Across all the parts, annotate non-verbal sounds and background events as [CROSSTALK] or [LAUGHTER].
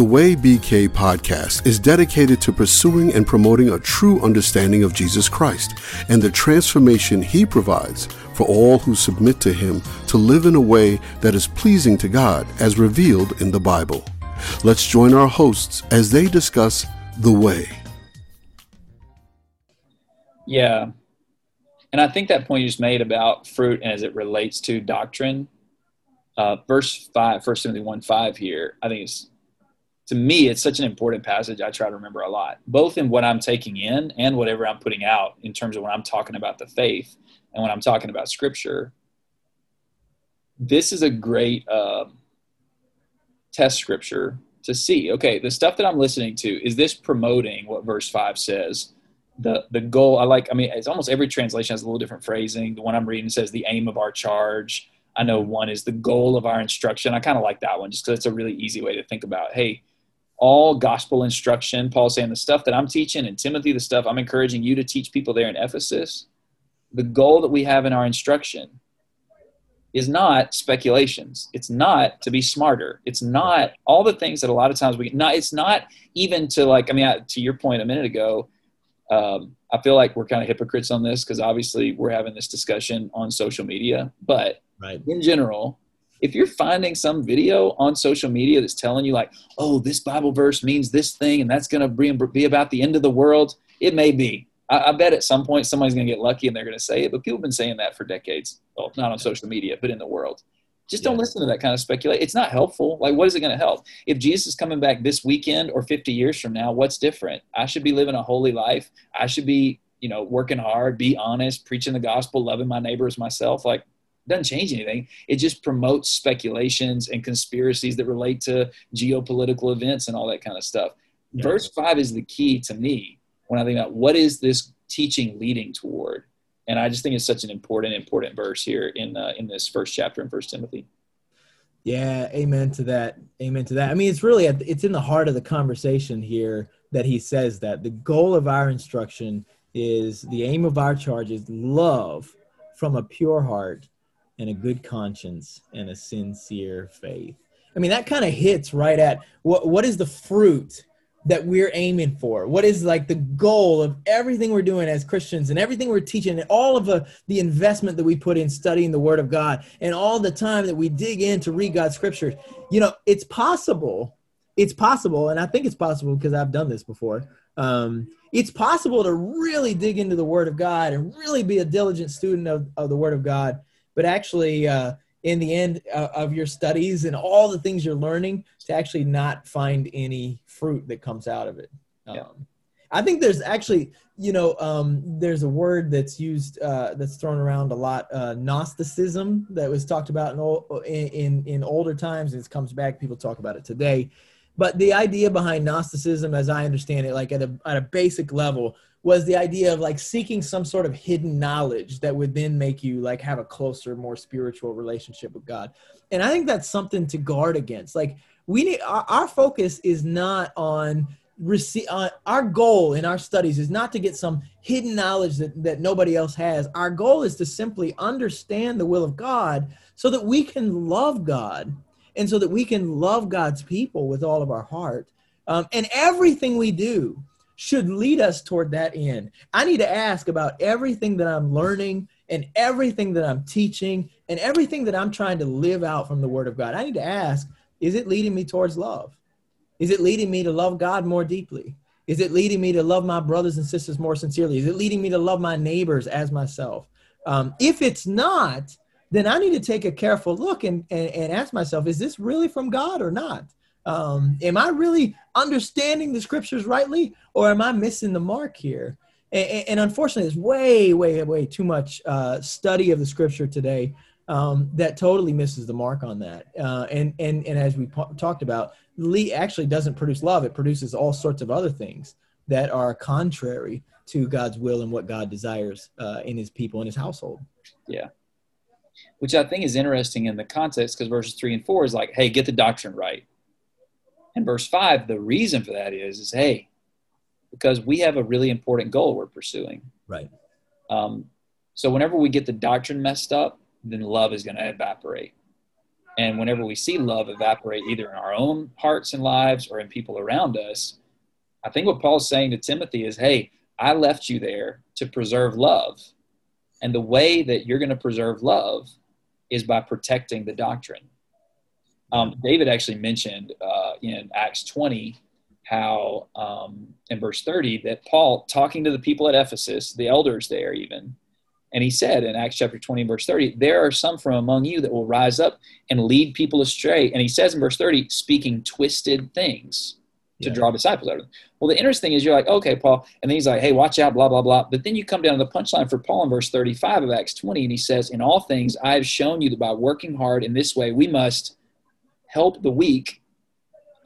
The Way BK podcast is dedicated to pursuing and promoting a true understanding of Jesus Christ and the transformation he provides for all who submit to him to live in a way that is pleasing to God as revealed in the Bible. Let's join our hosts as they discuss the way. Yeah. And I think that point you just made about fruit as it relates to doctrine, uh, verse 5, 1 Timothy 1 5 here, I think it's to me, it's such an important passage. I try to remember a lot, both in what I'm taking in and whatever I'm putting out in terms of when I'm talking about the faith and when I'm talking about scripture. This is a great uh, test scripture to see. Okay, the stuff that I'm listening to is this promoting what verse five says? The the goal. I like. I mean, it's almost every translation has a little different phrasing. The one I'm reading says the aim of our charge. I know one is the goal of our instruction. I kind of like that one just because it's a really easy way to think about. Hey, all gospel instruction. Paul saying the stuff that I'm teaching and Timothy, the stuff I'm encouraging you to teach people there in Ephesus. The goal that we have in our instruction is not speculations. It's not to be smarter. It's not all the things that a lot of times we not. It's not even to like. I mean, to your point a minute ago, um, I feel like we're kind of hypocrites on this because obviously we're having this discussion on social media. But right. in general, if you're finding some video on social media that's telling you like oh this bible verse means this thing and that's going to be about the end of the world it may be. I, I bet at some point somebody's going to get lucky and they're going to say it but people have been saying that for decades. Well not on social media but in the world. Just don't listen to that kind of speculation. It's not helpful. Like what is it going to help? If jesus is coming back this weekend or 50 years from now what's different? I should be living a holy life. I should be you know working hard be honest preaching the gospel loving my neighbors myself. Like doesn't change anything. It just promotes speculations and conspiracies that relate to geopolitical events and all that kind of stuff. Yeah. Verse five is the key to me when I think about what is this teaching leading toward. And I just think it's such an important, important verse here in uh, in this first chapter in First Timothy. Yeah, amen to that. Amen to that. I mean, it's really it's in the heart of the conversation here that he says that the goal of our instruction is the aim of our charge is love from a pure heart and a good conscience and a sincere faith. I mean, that kind of hits right at what what is the fruit that we're aiming for? What is like the goal of everything we're doing as Christians and everything we're teaching and all of the, the investment that we put in studying the Word of God and all the time that we dig in to read God's scriptures? You know, it's possible. It's possible, and I think it's possible because I've done this before. Um, it's possible to really dig into the Word of God and really be a diligent student of, of the Word of God but actually uh, in the end uh, of your studies and all the things you're learning to actually not find any fruit that comes out of it yeah. um, i think there's actually you know um, there's a word that's used uh, that's thrown around a lot uh, gnosticism that was talked about in, in, in older times and it comes back people talk about it today but the idea behind gnosticism as i understand it like at a, at a basic level was the idea of like seeking some sort of hidden knowledge that would then make you like have a closer more spiritual relationship with god. And i think that's something to guard against. Like we need our, our focus is not on receive uh, our goal in our studies is not to get some hidden knowledge that, that nobody else has. Our goal is to simply understand the will of god so that we can love god and so that we can love god's people with all of our heart. Um, and everything we do should lead us toward that end. I need to ask about everything that I'm learning and everything that I'm teaching and everything that I'm trying to live out from the Word of God. I need to ask is it leading me towards love? Is it leading me to love God more deeply? Is it leading me to love my brothers and sisters more sincerely? Is it leading me to love my neighbors as myself? Um, if it's not, then I need to take a careful look and, and, and ask myself, is this really from God or not? Um, am I really understanding the scriptures rightly, or am I missing the mark here? And, and unfortunately, there's way, way, way too much uh, study of the scripture today um, that totally misses the mark on that. Uh, and and and as we po- talked about, Lee actually doesn't produce love; it produces all sorts of other things that are contrary to God's will and what God desires uh, in His people and His household. Yeah, which I think is interesting in the context because verses three and four is like, "Hey, get the doctrine right." And verse five, the reason for that is, is hey, because we have a really important goal we're pursuing. Right. Um, so whenever we get the doctrine messed up, then love is going to evaporate. And whenever we see love evaporate either in our own hearts and lives or in people around us, I think what Paul's saying to Timothy is, hey, I left you there to preserve love. And the way that you're going to preserve love is by protecting the doctrine. Um, David actually mentioned uh, in Acts 20 how, um, in verse 30, that Paul, talking to the people at Ephesus, the elders there even, and he said in Acts chapter 20, verse 30, there are some from among you that will rise up and lead people astray. And he says in verse 30, speaking twisted things to yeah. draw disciples out of them. Well, the interesting is you're like, okay, Paul. And then he's like, hey, watch out, blah, blah, blah. But then you come down to the punchline for Paul in verse 35 of Acts 20, and he says, in all things, I have shown you that by working hard in this way, we must help the weak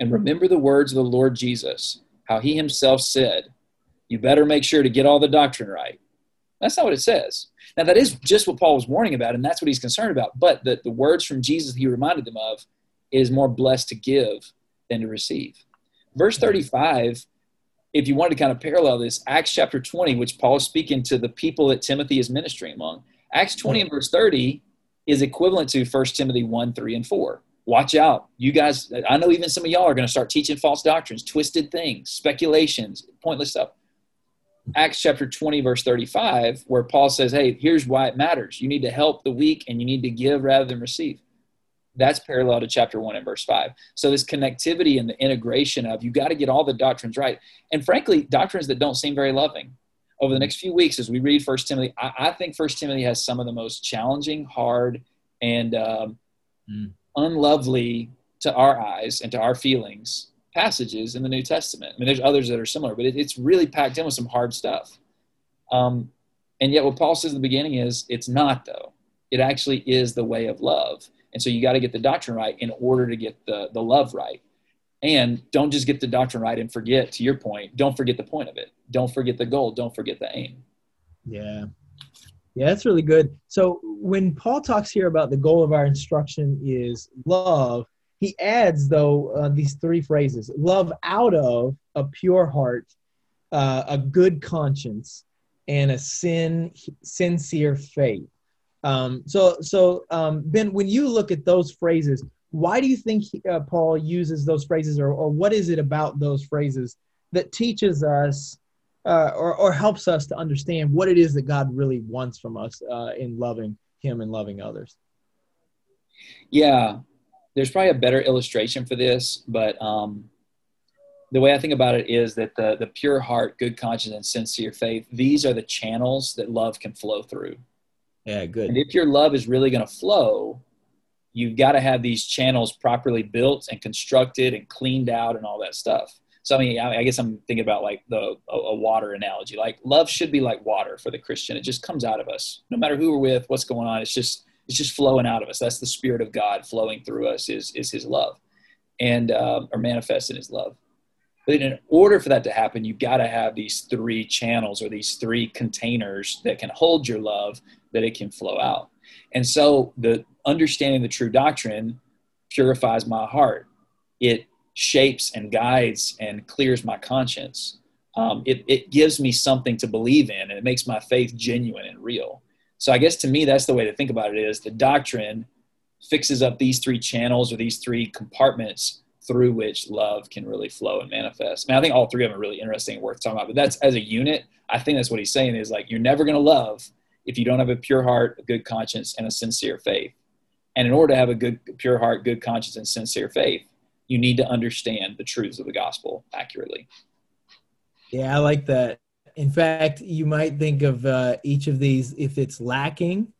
and remember the words of the Lord Jesus, how he himself said, you better make sure to get all the doctrine right. That's not what it says. Now, that is just what Paul was warning about, and that's what he's concerned about. But the, the words from Jesus he reminded them of is more blessed to give than to receive. Verse 35, if you wanted to kind of parallel this, Acts chapter 20, which Paul is speaking to the people that Timothy is ministering among, Acts 20 and verse 30 is equivalent to 1 Timothy 1, 3, and 4. Watch out. You guys, I know even some of y'all are going to start teaching false doctrines, twisted things, speculations, pointless stuff. Acts chapter 20, verse 35, where Paul says, Hey, here's why it matters. You need to help the weak and you need to give rather than receive that's parallel to chapter 1 and verse 5 so this connectivity and the integration of you got to get all the doctrines right and frankly doctrines that don't seem very loving over the next few weeks as we read first timothy i, I think first timothy has some of the most challenging hard and um, mm. Unlovely to our eyes and to our feelings passages in the new testament i mean there's others that are similar but it, it's really packed in with some hard stuff um, and yet what paul says in the beginning is it's not though it actually is the way of love and so you got to get the doctrine right in order to get the, the love right. And don't just get the doctrine right and forget, to your point, don't forget the point of it. Don't forget the goal. Don't forget the aim. Yeah. Yeah, that's really good. So when Paul talks here about the goal of our instruction is love, he adds, though, uh, these three phrases love out of a pure heart, uh, a good conscience, and a sin, sincere faith. Um, so, so um, Ben, when you look at those phrases, why do you think uh, Paul uses those phrases, or, or what is it about those phrases that teaches us uh, or, or helps us to understand what it is that God really wants from us uh, in loving Him and loving others? Yeah, there's probably a better illustration for this, but um, the way I think about it is that the the pure heart, good conscience, and sincere faith these are the channels that love can flow through. Yeah, good. And if your love is really going to flow, you've got to have these channels properly built and constructed and cleaned out and all that stuff. So I mean, I guess I'm thinking about like the a, a, water analogy. Like love should be like water for the Christian. It just comes out of us, no matter who we're with, what's going on. It's just it's just flowing out of us. That's the Spirit of God flowing through us. Is is His love, and um, or manifest in His love. But in order for that to happen, you've got to have these three channels or these three containers that can hold your love that it can flow out. And so the understanding the true doctrine purifies my heart. It shapes and guides and clears my conscience. Um, it, it gives me something to believe in and it makes my faith genuine and real. So I guess to me, that's the way to think about it is the doctrine fixes up these three channels or these three compartments through which love can really flow and manifest. I mean, I think all three of them are really interesting and worth talking about, but that's as a unit, I think that's what he's saying is like, you're never going to love if you don't have a pure heart, a good conscience, and a sincere faith. And in order to have a good, pure heart, good conscience, and sincere faith, you need to understand the truths of the gospel accurately. Yeah, I like that. In fact, you might think of uh, each of these, if it's lacking,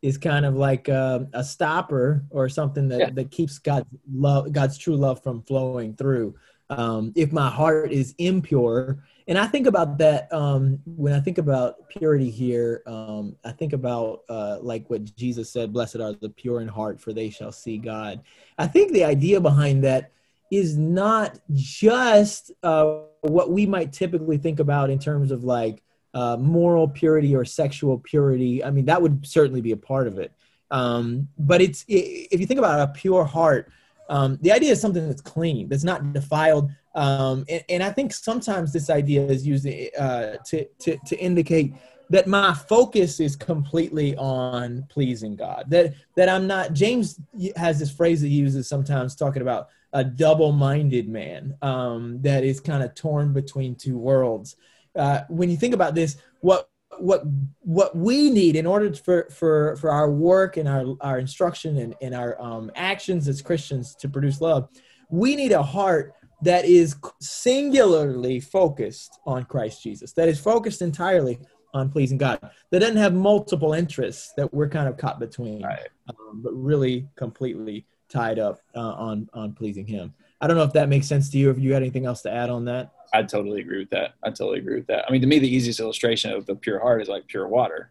is kind of like uh, a stopper or something that, yeah. that keeps God's love, God's true love from flowing through. Um, if my heart is impure, and I think about that um, when I think about purity here. Um, I think about uh, like what Jesus said: "Blessed are the pure in heart, for they shall see God." I think the idea behind that is not just uh, what we might typically think about in terms of like uh, moral purity or sexual purity. I mean, that would certainly be a part of it. Um, but it's it, if you think about a pure heart, um, the idea is something that's clean, that's not defiled. Um, and, and, I think sometimes this idea is used uh, to, to, to indicate that my focus is completely on pleasing God. That that I'm not. James has this phrase that he uses sometimes, talking about a double-minded man um, that is kind of torn between two worlds. Uh, when you think about this, what what what we need in order for for for our work and our our instruction and, and our um, actions as Christians to produce love, we need a heart that is singularly focused on Christ Jesus. That is focused entirely on pleasing God. That doesn't have multiple interests that we're kind of caught between, right. um, but really completely tied up uh, on on pleasing Him. I don't know if that makes sense to you. If you had anything else to add on that, I totally agree with that. I totally agree with that. I mean, to me, the easiest illustration of the pure heart is like pure water.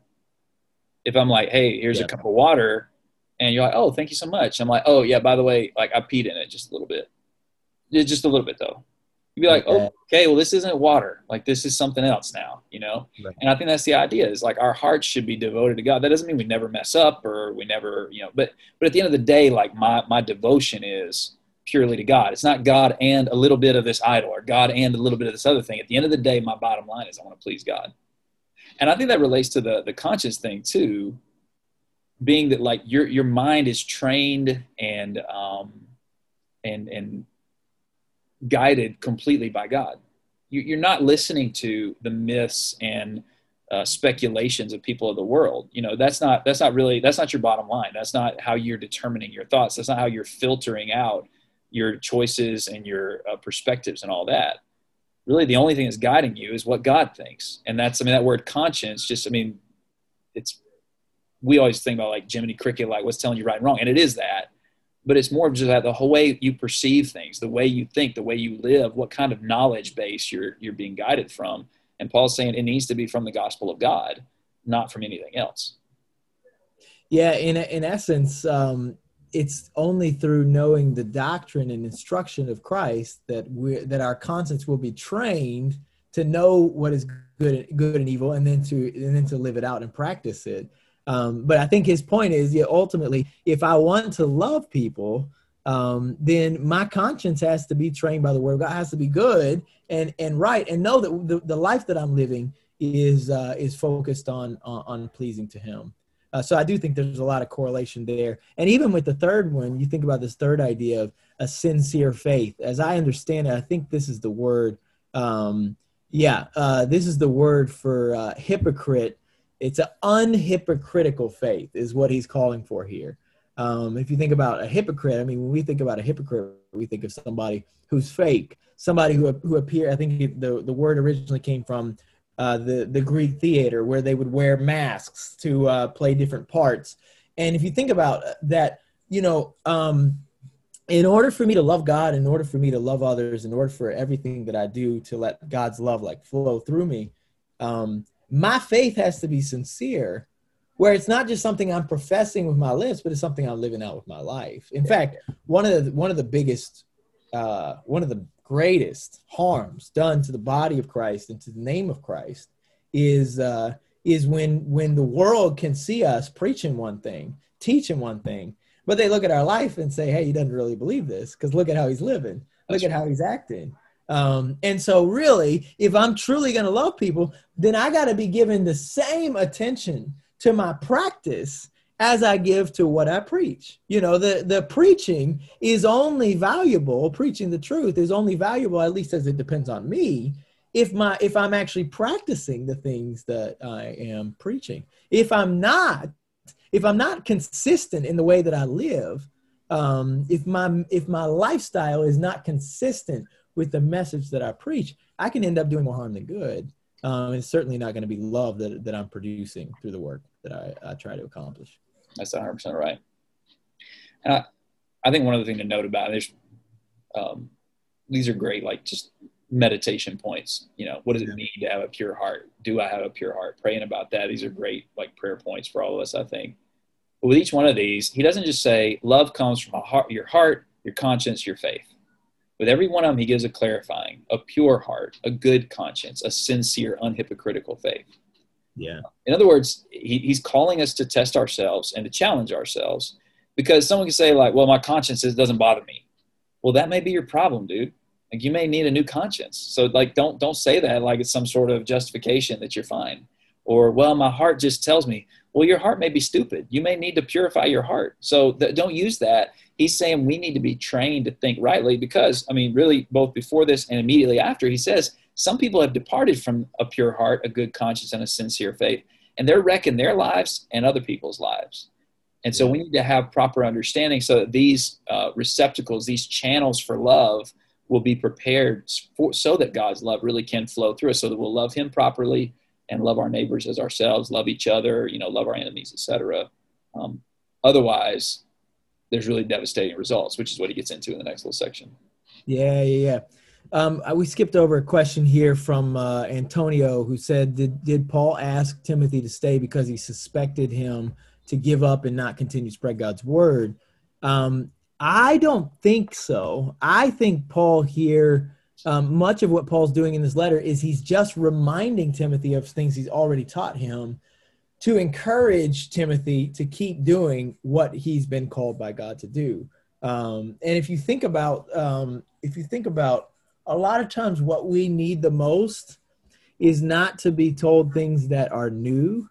If I'm like, hey, here's yeah. a cup of water, and you're like, oh, thank you so much. I'm like, oh yeah, by the way, like I peed in it just a little bit, just a little bit though. You'd be like, okay. oh, okay, well, this isn't water. Like this is something else now, you know. Right. And I think that's the idea. Is like our hearts should be devoted to God. That doesn't mean we never mess up or we never, you know. But but at the end of the day, like my my devotion is purely to God. It's not God and a little bit of this idol or God and a little bit of this other thing. At the end of the day, my bottom line is I want to please God. And I think that relates to the the conscience thing too, being that like your your mind is trained and um and and guided completely by God. You, are not listening to the myths and uh, speculations of people of the world. You know, that's not that's not really that's not your bottom line. That's not how you're determining your thoughts. That's not how you're filtering out your choices and your uh, perspectives and all that. Really, the only thing that's guiding you is what God thinks, and that's I mean that word conscience. Just I mean, it's we always think about like Jiminy Cricket, like what's telling you right and wrong, and it is that but it's more of just that the whole way you perceive things, the way you think, the way you live, what kind of knowledge base you're you're being guided from. And Paul's saying it needs to be from the gospel of God, not from anything else. Yeah, in in essence, um, it's only through knowing the doctrine and instruction of Christ that we that our conscience will be trained to know what is good good and evil, and then to and then to live it out and practice it. Um, but I think his point is, yeah, ultimately, if I want to love people, um, then my conscience has to be trained by the word of God, has to be good and and right, and know that the, the life that I'm living is uh, is focused on, on, on pleasing to Him. Uh, so I do think there's a lot of correlation there. And even with the third one, you think about this third idea of a sincere faith. As I understand it, I think this is the word. Um, yeah, uh, this is the word for uh, hypocrite it's an unhypocritical faith is what he's calling for here um, if you think about a hypocrite i mean when we think about a hypocrite we think of somebody who's fake somebody who, who appear i think the, the word originally came from uh, the, the greek theater where they would wear masks to uh, play different parts and if you think about that you know um, in order for me to love god in order for me to love others in order for everything that i do to let god's love like flow through me um, my faith has to be sincere where it's not just something I'm professing with my lips, but it's something I'm living out with my life. In fact, one of the one of the biggest, uh, one of the greatest harms done to the body of Christ and to the name of Christ is uh, is when when the world can see us preaching one thing, teaching one thing, but they look at our life and say, "Hey, he doesn't really believe this because look at how he's living, look at how he's acting." Um, and so, really, if I'm truly going to love people, then I got to be given the same attention to my practice as I give to what I preach. You know, the, the preaching is only valuable, preaching the truth is only valuable, at least as it depends on me, if my if I'm actually practicing the things that I am preaching. If I'm not, if I'm not consistent in the way that I live, um, if my if my lifestyle is not consistent with the message that I preach, I can end up doing more harm than good. Um, it's certainly not going to be love that, that I'm producing through the work that I, I try to accomplish. That's 100% right. And I, I think one other thing to note about it is um, these are great, like just meditation points. You know, what does it mean to have a pure heart? Do I have a pure heart? Praying about that. These are great, like prayer points for all of us, I think. But with each one of these, he doesn't just say love comes from a heart, your heart, your conscience, your faith. With every one of them, he gives a clarifying, a pure heart, a good conscience, a sincere, unhypocritical faith. Yeah. In other words, he, he's calling us to test ourselves and to challenge ourselves because someone can say, like, well, my conscience doesn't bother me. Well, that may be your problem, dude. Like you may need a new conscience. So like don't don't say that like it's some sort of justification that you're fine. or well my heart just tells me well your heart may be stupid you may need to purify your heart so th- don't use that he's saying we need to be trained to think rightly because i mean really both before this and immediately after he says some people have departed from a pure heart a good conscience and a sincere faith and they're wrecking their lives and other people's lives and so we need to have proper understanding so that these uh, receptacles these channels for love will be prepared for, so that god's love really can flow through us so that we'll love him properly and love our neighbors as ourselves, love each other, you know, love our enemies, etc. Um, otherwise, there's really devastating results, which is what he gets into in the next little section. Yeah, yeah, yeah. Um, we skipped over a question here from uh, Antonio, who said, "Did did Paul ask Timothy to stay because he suspected him to give up and not continue to spread God's word?" Um, I don't think so. I think Paul here um, much of what Paul's doing in this letter is he's just reminding Timothy of things he's already taught him to encourage Timothy to keep doing what he's been called by God to do. Um, and if you think about, um, if you think about a lot of times what we need the most is not to be told things that are new,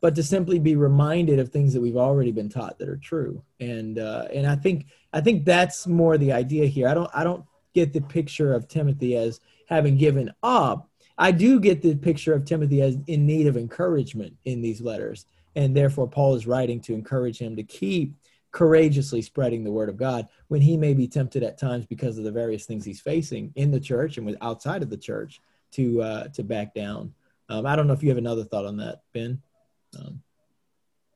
but to simply be reminded of things that we've already been taught that are true. And uh, and I think I think that's more the idea here. I don't I don't get the picture of Timothy as having given up. I do get the picture of Timothy as in need of encouragement in these letters. And therefore, Paul is writing to encourage him to keep courageously spreading the word of God when he may be tempted at times because of the various things he's facing in the church and with outside of the church to uh, to back down. Um, I don't know if you have another thought on that, Ben. Um,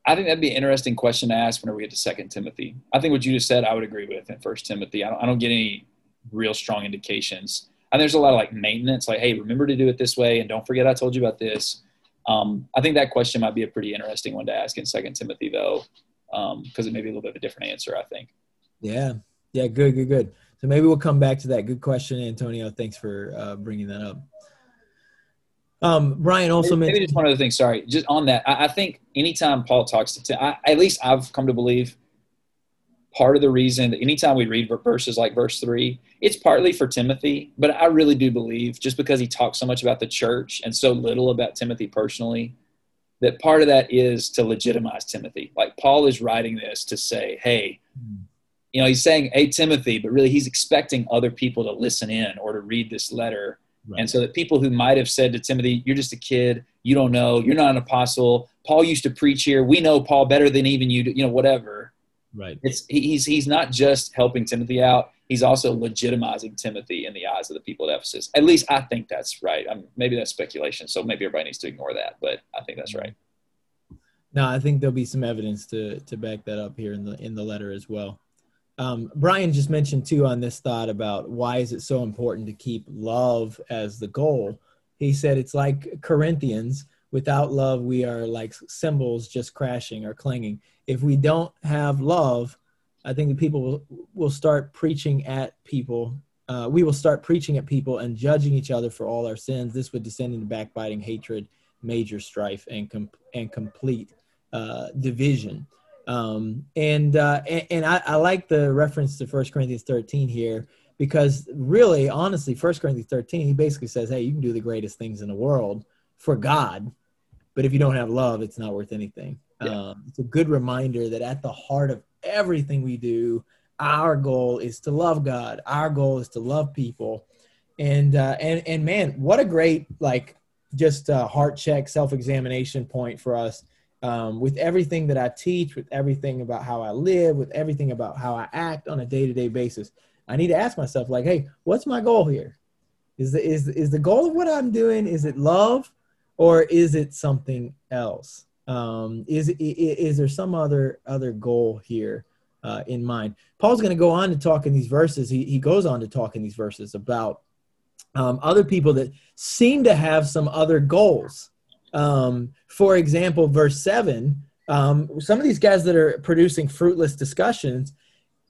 I think that'd be an interesting question to ask whenever we get to Second Timothy. I think what you just said, I would agree with in First Timothy. I don't, I don't get any real strong indications. And there's a lot of like maintenance, like, hey, remember to do it this way, and don't forget I told you about this. Um, I think that question might be a pretty interesting one to ask in Second Timothy, though, because um, it may be a little bit of a different answer. I think. Yeah, yeah, good, good, good. So maybe we'll come back to that. Good question, Antonio. Thanks for uh, bringing that up. Um, Brian also maybe, mentioned. Maybe just one other thing. Sorry, just on that. I, I think anytime Paul talks to, Tim, I, at least I've come to believe part of the reason that anytime we read verses like verse three, it's partly for Timothy, but I really do believe just because he talks so much about the church and so little about Timothy personally, that part of that is to legitimize Timothy. Like Paul is writing this to say, hey, you know, he's saying, hey, Timothy, but really he's expecting other people to listen in or to read this letter. Right. And so that people who might have said to Timothy, you're just a kid, you don't know, you're not an apostle. Paul used to preach here. We know Paul better than even you, do, you know, whatever Right. It's he's he's not just helping Timothy out. He's also legitimizing Timothy in the eyes of the people at Ephesus. At least I think that's right. I'm, maybe that's speculation, so maybe everybody needs to ignore that, but I think that's right. No, I think there'll be some evidence to to back that up here in the in the letter as well. Um, Brian just mentioned too on this thought about why is it so important to keep love as the goal. He said it's like Corinthians without love, we are like cymbals just crashing or clanging. If we don't have love, I think the people will, will start preaching at people. Uh, we will start preaching at people and judging each other for all our sins. This would descend into backbiting, hatred, major strife, and com- and complete uh, division. Um, and, uh, and, and I, I like the reference to First Corinthians 13 here because really, honestly, First Corinthians 13, he basically says, "Hey, you can do the greatest things in the world for God, but if you don't have love, it's not worth anything. Yeah. Um, it's a good reminder that at the heart of everything we do, our goal is to love God. Our goal is to love people. And uh, and and man, what a great like just a heart check, self examination point for us. Um, with everything that I teach, with everything about how I live, with everything about how I act on a day to day basis, I need to ask myself, like, hey, what's my goal here? Is the is is the goal of what I'm doing? Is it love? or is it something else? Um, is, is is there some other other goal here uh, in mind? Paul's going to go on to talk in these verses. He he goes on to talk in these verses about um, other people that seem to have some other goals. Um, for example, verse seven. Um, some of these guys that are producing fruitless discussions,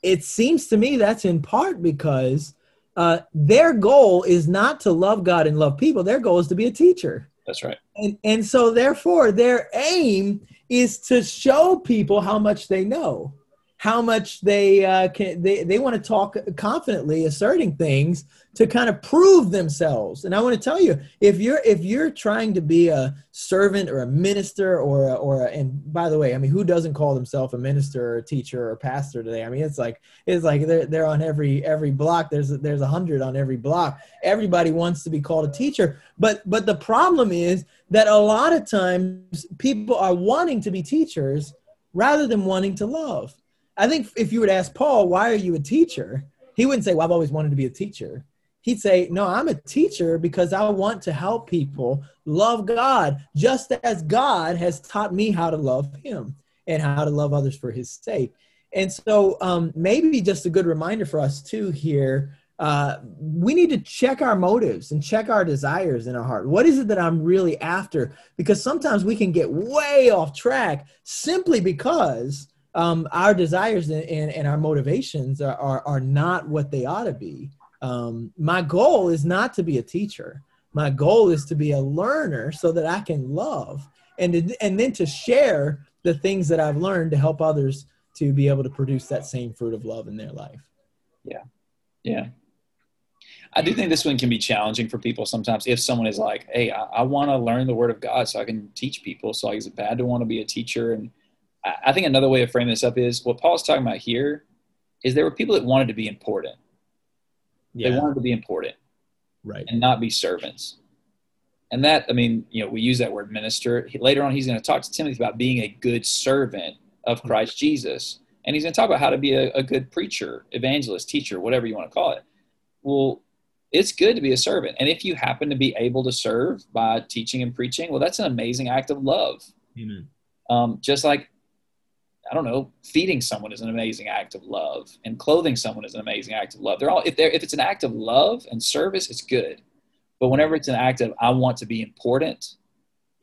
it seems to me that's in part because uh, their goal is not to love God and love people. Their goal is to be a teacher. That's right. And and so therefore their aim is to show people how much they know, how much they uh, can they, they want to talk confidently asserting things to kind of prove themselves. And i want to tell you if you're if you're trying to be a servant or a minister or a, or a, and by the way i mean who doesn't call themselves a minister or a teacher or a pastor today? I mean it's like it's like they're, they're on every every block. There's there's a hundred on every block. Everybody wants to be called a teacher. But but the problem is that a lot of times people are wanting to be teachers rather than wanting to love. I think if you would ask Paul, why are you a teacher? He wouldn't say, well, I've always wanted to be a teacher. He'd say, no, I'm a teacher because I want to help people love God just as God has taught me how to love him and how to love others for his sake. And so um, maybe just a good reminder for us too here. Uh, we need to check our motives and check our desires in our heart. What is it that I'm really after? Because sometimes we can get way off track simply because um, our desires and, and, and, our motivations are, are, are not what they ought to be. Um, my goal is not to be a teacher. My goal is to be a learner so that I can love and, and then to share the things that I've learned to help others to be able to produce that same fruit of love in their life. Yeah. Yeah. I do think this one can be challenging for people sometimes if someone is like, hey, I, I want to learn the word of God so I can teach people. So is it bad to want to be a teacher? And I think another way of framing this up is what Paul's talking about here is there were people that wanted to be important. Yeah. They wanted to be important. Right. And not be servants. And that, I mean, you know, we use that word minister. Later on, he's going to talk to Timothy about being a good servant of mm-hmm. Christ Jesus. And he's going to talk about how to be a, a good preacher, evangelist, teacher, whatever you want to call it. Well, it's good to be a servant. And if you happen to be able to serve by teaching and preaching, well, that's an amazing act of love. Amen. Um, just like I don't know, feeding someone is an amazing act of love, and clothing someone is an amazing act of love. They're all if they're if it's an act of love and service, it's good. But whenever it's an act of I want to be important,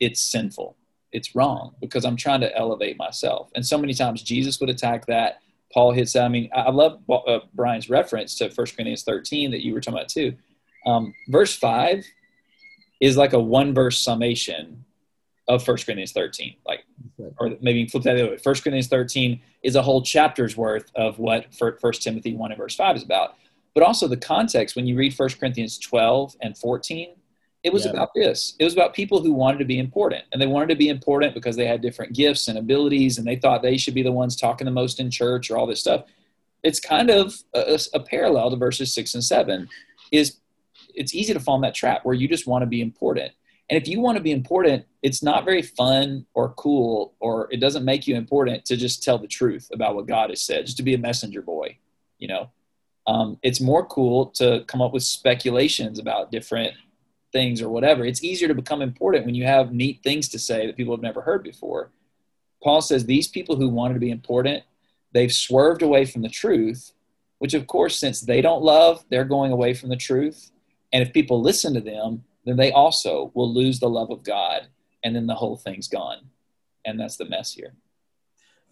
it's sinful. It's wrong because I'm trying to elevate myself. And so many times Jesus would attack that. Paul hits that. I mean, I love uh, Brian's reference to 1 Corinthians 13 that you were talking about too. Um, verse 5 is like a one verse summation of 1 Corinthians 13. Like, or maybe flip that other way. 1 Corinthians 13 is a whole chapter's worth of what 1 Timothy 1 and verse 5 is about. But also the context, when you read 1 Corinthians 12 and 14, it was yeah. about this. It was about people who wanted to be important. And they wanted to be important because they had different gifts and abilities, and they thought they should be the ones talking the most in church or all this stuff. It's kind of a, a parallel to verses 6 and 7 is it's easy to fall in that trap where you just want to be important and if you want to be important, it's not very fun or cool, or it doesn't make you important to just tell the truth about what God has said, just to be a messenger boy. You know, um, it's more cool to come up with speculations about different things or whatever. It's easier to become important when you have neat things to say that people have never heard before. Paul says these people who wanted to be important, they've swerved away from the truth, which, of course, since they don't love, they're going away from the truth. And if people listen to them, then they also will lose the love of God and then the whole thing's gone. And that's the mess here.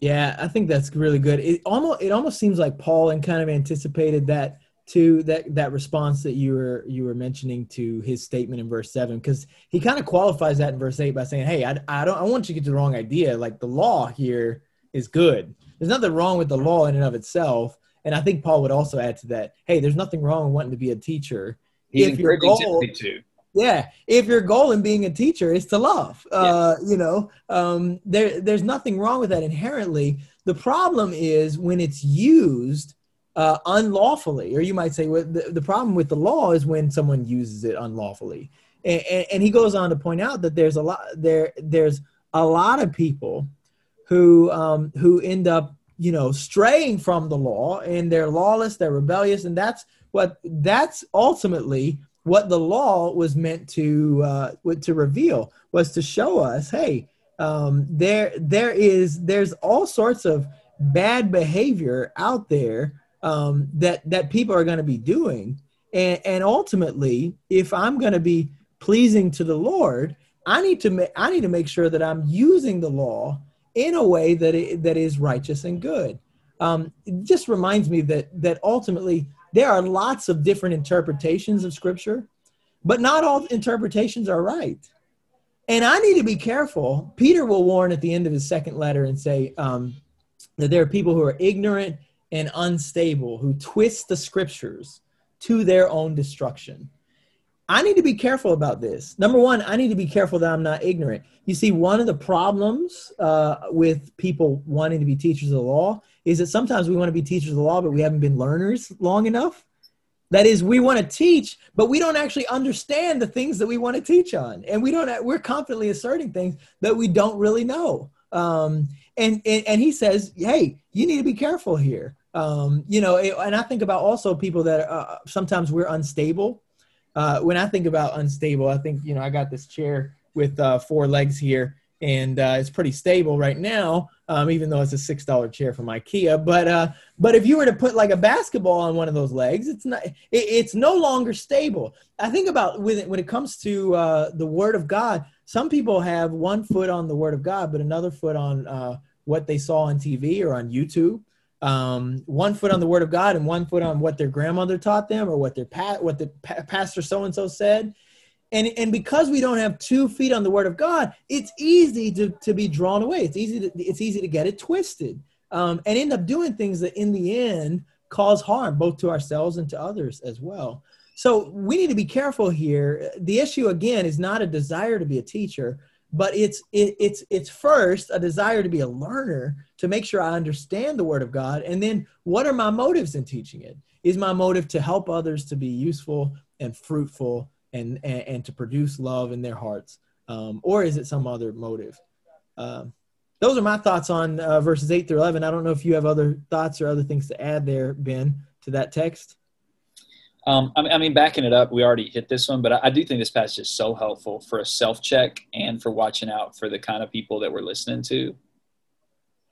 Yeah, I think that's really good. It almost it almost seems like Paul and kind of anticipated that to that that response that you were you were mentioning to his statement in verse 7 because he kind of qualifies that in verse 8 by saying hey I, I don't i want you to get the wrong idea like the law here is good there's nothing wrong with the law in and of itself and i think paul would also add to that hey there's nothing wrong with wanting to be a teacher He's if your goal, to yeah if your goal in being a teacher is to love uh, you know um, there there's nothing wrong with that inherently. The problem is when it's used uh, unlawfully or you might say well, the, the problem with the law is when someone uses it unlawfully. And, and, and he goes on to point out that there's a lot there there's a lot of people who um, who end up you know straying from the law and they're lawless they're rebellious and that's what that's ultimately what the law was meant to uh, to reveal was to show us, hey, um, there there is there's all sorts of bad behavior out there um, that that people are going to be doing, and, and ultimately, if I'm going to be pleasing to the Lord, I need to ma- I need to make sure that I'm using the law in a way that it, that is righteous and good. Um, it just reminds me that that ultimately there are lots of different interpretations of scripture, but not all interpretations are right. And I need to be careful. Peter will warn at the end of his second letter and say, um, that there are people who are ignorant and unstable who twist the scriptures to their own destruction. I need to be careful about this. Number one, I need to be careful that I'm not ignorant. You see, one of the problems uh, with people wanting to be teachers of the law is that sometimes we want to be teachers of the law, but we haven't been learners long enough. That is, we want to teach, but we don't actually understand the things that we want to teach on, and we don't. We're confidently asserting things that we don't really know. Um, and, and and he says, "Hey, you need to be careful here." Um, you know, and I think about also people that uh, sometimes we're unstable uh, when I think about unstable, I think you know I got this chair with uh, four legs here, and uh, it's pretty stable right now, um, even though it's a six dollar chair from IKEA. But uh, but if you were to put like a basketball on one of those legs, it's not it, it's no longer stable. I think about with it when it comes to uh, the Word of God. Some people have one foot on the Word of God, but another foot on uh, what they saw on TV or on YouTube um, one foot on the word of God and one foot on what their grandmother taught them or what their pa- what the pa- pastor so and so said. And, and because we don't have two feet on the word of God, it's easy to, to be drawn away. It's easy to, it's easy to get it twisted um, and end up doing things that in the end cause harm both to ourselves and to others as well. So we need to be careful here. The issue again is not a desire to be a teacher, but it's it, it's it's first a desire to be a learner to make sure i understand the word of god and then what are my motives in teaching it is my motive to help others to be useful and fruitful and and, and to produce love in their hearts um, or is it some other motive um, those are my thoughts on uh, verses 8 through 11 i don't know if you have other thoughts or other things to add there ben to that text um, I, mean, backing it up, we already hit this one, but I, do think this passage is so helpful for a self check and for watching out for the kind of people that we're listening to.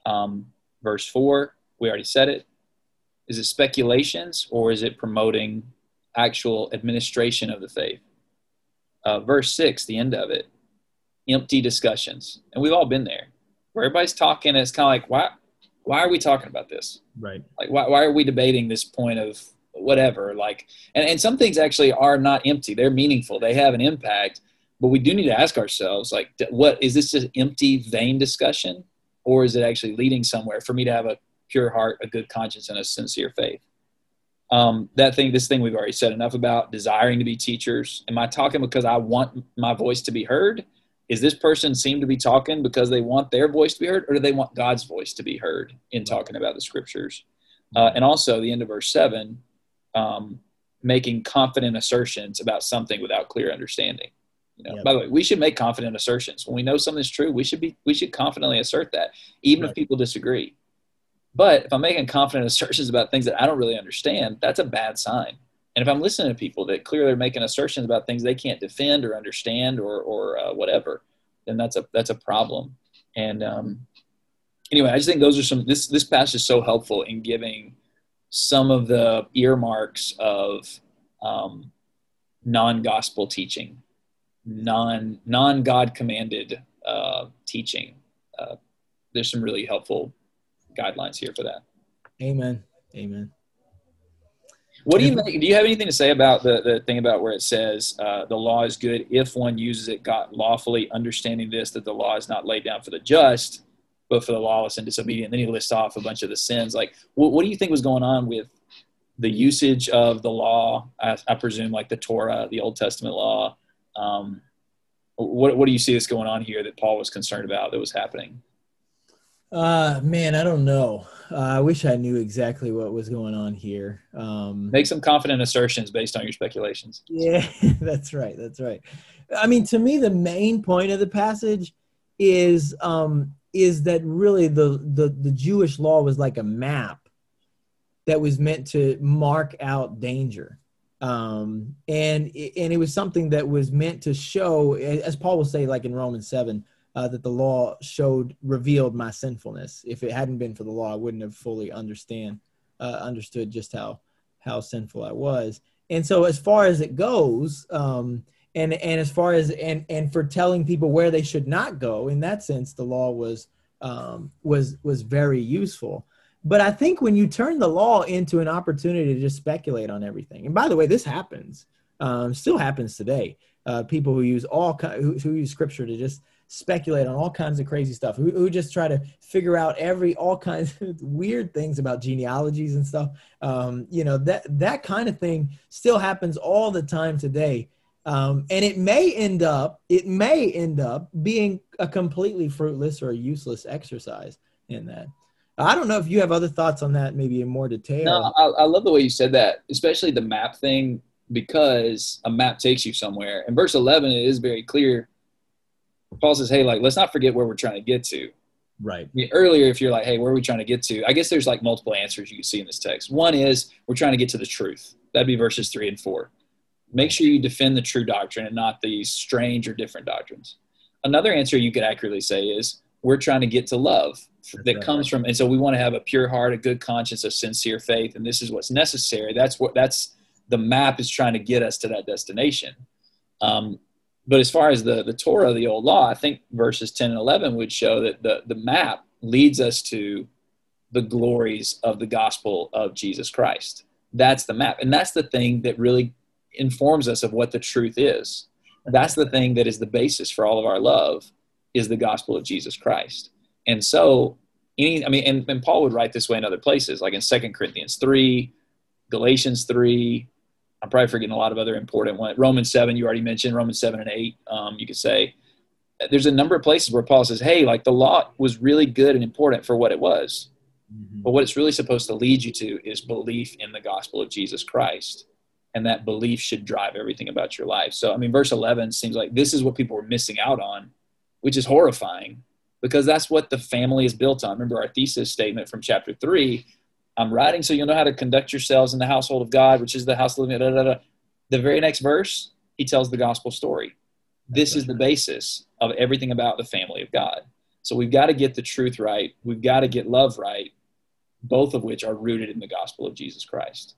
Um, verse four, we already said it. Is it speculations or is it promoting actual administration of the faith? Uh, verse six, the end of it, empty discussions, and we've all been there, where everybody's talking, and it's kind of like, why, why are we talking about this? Right. Like, why, why are we debating this point of whatever? Like and, and some things actually are not empty. They're meaningful. They have an impact. But we do need to ask ourselves like what is this just empty vain discussion? Or is it actually leading somewhere for me to have a pure heart a good conscience and a sincere faith um, that thing this thing we've already said enough about desiring to be teachers am i talking because i want my voice to be heard is this person seem to be talking because they want their voice to be heard or do they want god's voice to be heard in talking about the scriptures uh, and also the end of verse 7 um, making confident assertions about something without clear understanding. You know, yep. by the way, we should make confident assertions when we know something's true. We should be we should confidently assert that, even right. if people disagree. But if I'm making confident [LAUGHS] assertions about things that I don't really understand, that's a bad sign. And if I'm listening to people that clearly are making assertions about things they can't defend or understand or or uh, whatever, then that's a that's a problem. And um, anyway, I just think those are some. This this passage is so helpful in giving some of the earmarks of um, non-gospel teaching, non non God commanded uh, teaching. Uh, there's some really helpful guidelines here for that. Amen. Amen. What do you make, do you have anything to say about the, the thing about where it says uh, the law is good if one uses it God lawfully, understanding this that the law is not laid down for the just, but for the lawless and disobedient. And Then he lists off a bunch of the sins. Like, what, what do you think was going on with the usage of the law? I, I presume, like the Torah, the Old Testament law. Um, what, what do you see that's going on here that Paul was concerned about that was happening? Uh, man, I don't know. Uh, I wish I knew exactly what was going on here. Um, Make some confident assertions based on your speculations. Yeah, [LAUGHS] that's right. That's right. I mean, to me, the main point of the passage is um, is that really the, the the Jewish law was like a map that was meant to mark out danger. Um, and and it was something that was meant to show, as Paul will say, like in Romans seven, uh, that the law showed revealed my sinfulness. If it hadn't been for the law, I wouldn't have fully understand uh, understood just how how sinful I was. And so, as far as it goes, um, and and as far as and and for telling people where they should not go in that sense the law was um, was was very useful but i think when you turn the law into an opportunity to just speculate on everything and by the way this happens um, still happens today uh, people who use all who, who use scripture to just speculate on all kinds of crazy stuff, who, who just try to figure out every all kinds [LAUGHS] of weird things about genealogies and stuff. Um, you know that that kind of thing still happens all the time today, um, and it may end up it may end up being a completely fruitless or useless exercise in that. I don't know if you have other thoughts on that, maybe in more detail. No, I, I love the way you said that, especially the map thing, because a map takes you somewhere. In verse 11, it is very clear. Paul says, hey, like, let's not forget where we're trying to get to. Right. I mean, earlier, if you're like, hey, where are we trying to get to? I guess there's like multiple answers you can see in this text. One is we're trying to get to the truth. That'd be verses three and four. Make sure you defend the true doctrine and not these strange or different doctrines. Another answer you could accurately say is we're trying to get to love that right. comes from and so we want to have a pure heart a good conscience a sincere faith and this is what's necessary that's what that's the map is trying to get us to that destination um, but as far as the the torah the old law i think verses 10 and 11 would show that the the map leads us to the glories of the gospel of jesus christ. That's the map. And that's the thing that really informs us of what the truth is. That's the thing that is the basis for all of our love is the gospel of jesus christ. And so, any, I mean, and, and Paul would write this way in other places, like in Second Corinthians 3, Galatians 3. I'm probably forgetting a lot of other important ones. Romans 7, you already mentioned, Romans 7 and 8, um, you could say. There's a number of places where Paul says, hey, like the law was really good and important for what it was. Mm-hmm. But what it's really supposed to lead you to is belief in the gospel of Jesus Christ. And that belief should drive everything about your life. So, I mean, verse 11 seems like this is what people were missing out on, which is horrifying because that's what the family is built on. Remember our thesis statement from chapter three. I'm writing so you'll know how to conduct yourselves in the household of God, which is the house of living. Da, da, da. The very next verse, he tells the gospel story. This is the basis of everything about the family of God. So we've got to get the truth right. We've got to get love right, both of which are rooted in the gospel of Jesus Christ.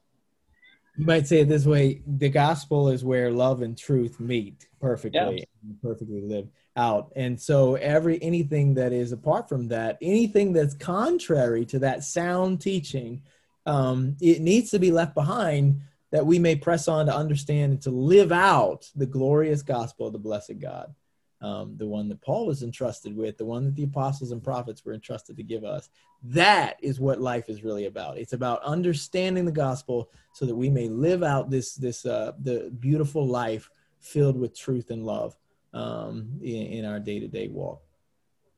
You might say it this way the gospel is where love and truth meet perfectly, yeah. perfectly live out. And so every anything that is apart from that, anything that's contrary to that sound teaching, um, it needs to be left behind that we may press on to understand and to live out the glorious gospel of the blessed God. Um, the one that Paul was entrusted with, the one that the apostles and prophets were entrusted to give us. That is what life is really about. It's about understanding the gospel so that we may live out this this uh, the beautiful life filled with truth and love um, in, in our day to day walk.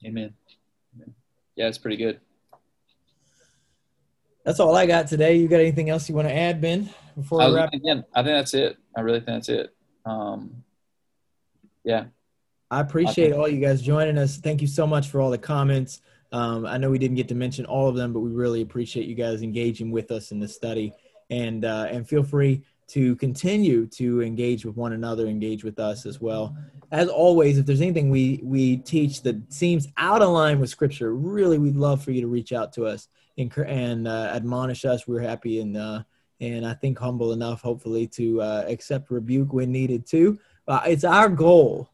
Amen. Yeah, it's pretty good. That's all I got today. You got anything else you want to add, Ben? Before I, wrap? Again, I think that's it. I really think that's it. Um, yeah. I appreciate all you guys joining us. Thank you so much for all the comments. Um, I know we didn't get to mention all of them, but we really appreciate you guys engaging with us in the study. And uh, and feel free to continue to engage with one another, engage with us as well. As always, if there's anything we we teach that seems out of line with Scripture, really, we'd love for you to reach out to us and, and uh, admonish us. We're happy and uh, and I think humble enough, hopefully, to uh, accept rebuke when needed too. Uh, it's our goal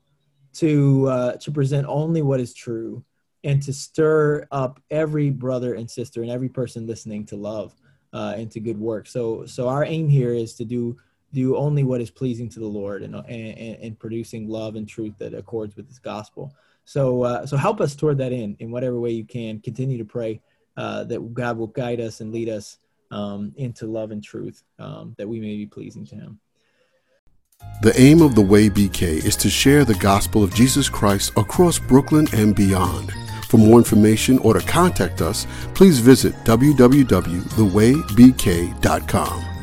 to uh, to present only what is true and to stir up every brother and sister and every person listening to love uh, to good work. So so our aim here is to do do only what is pleasing to the Lord and and, and producing love and truth that accords with His gospel. So uh, so help us toward that end in whatever way you can. Continue to pray uh, that God will guide us and lead us um, into love and truth um, that we may be pleasing to Him. The aim of the Way BK is to share the gospel of Jesus Christ across Brooklyn and beyond. For more information or to contact us, please visit www.thewaybk.com.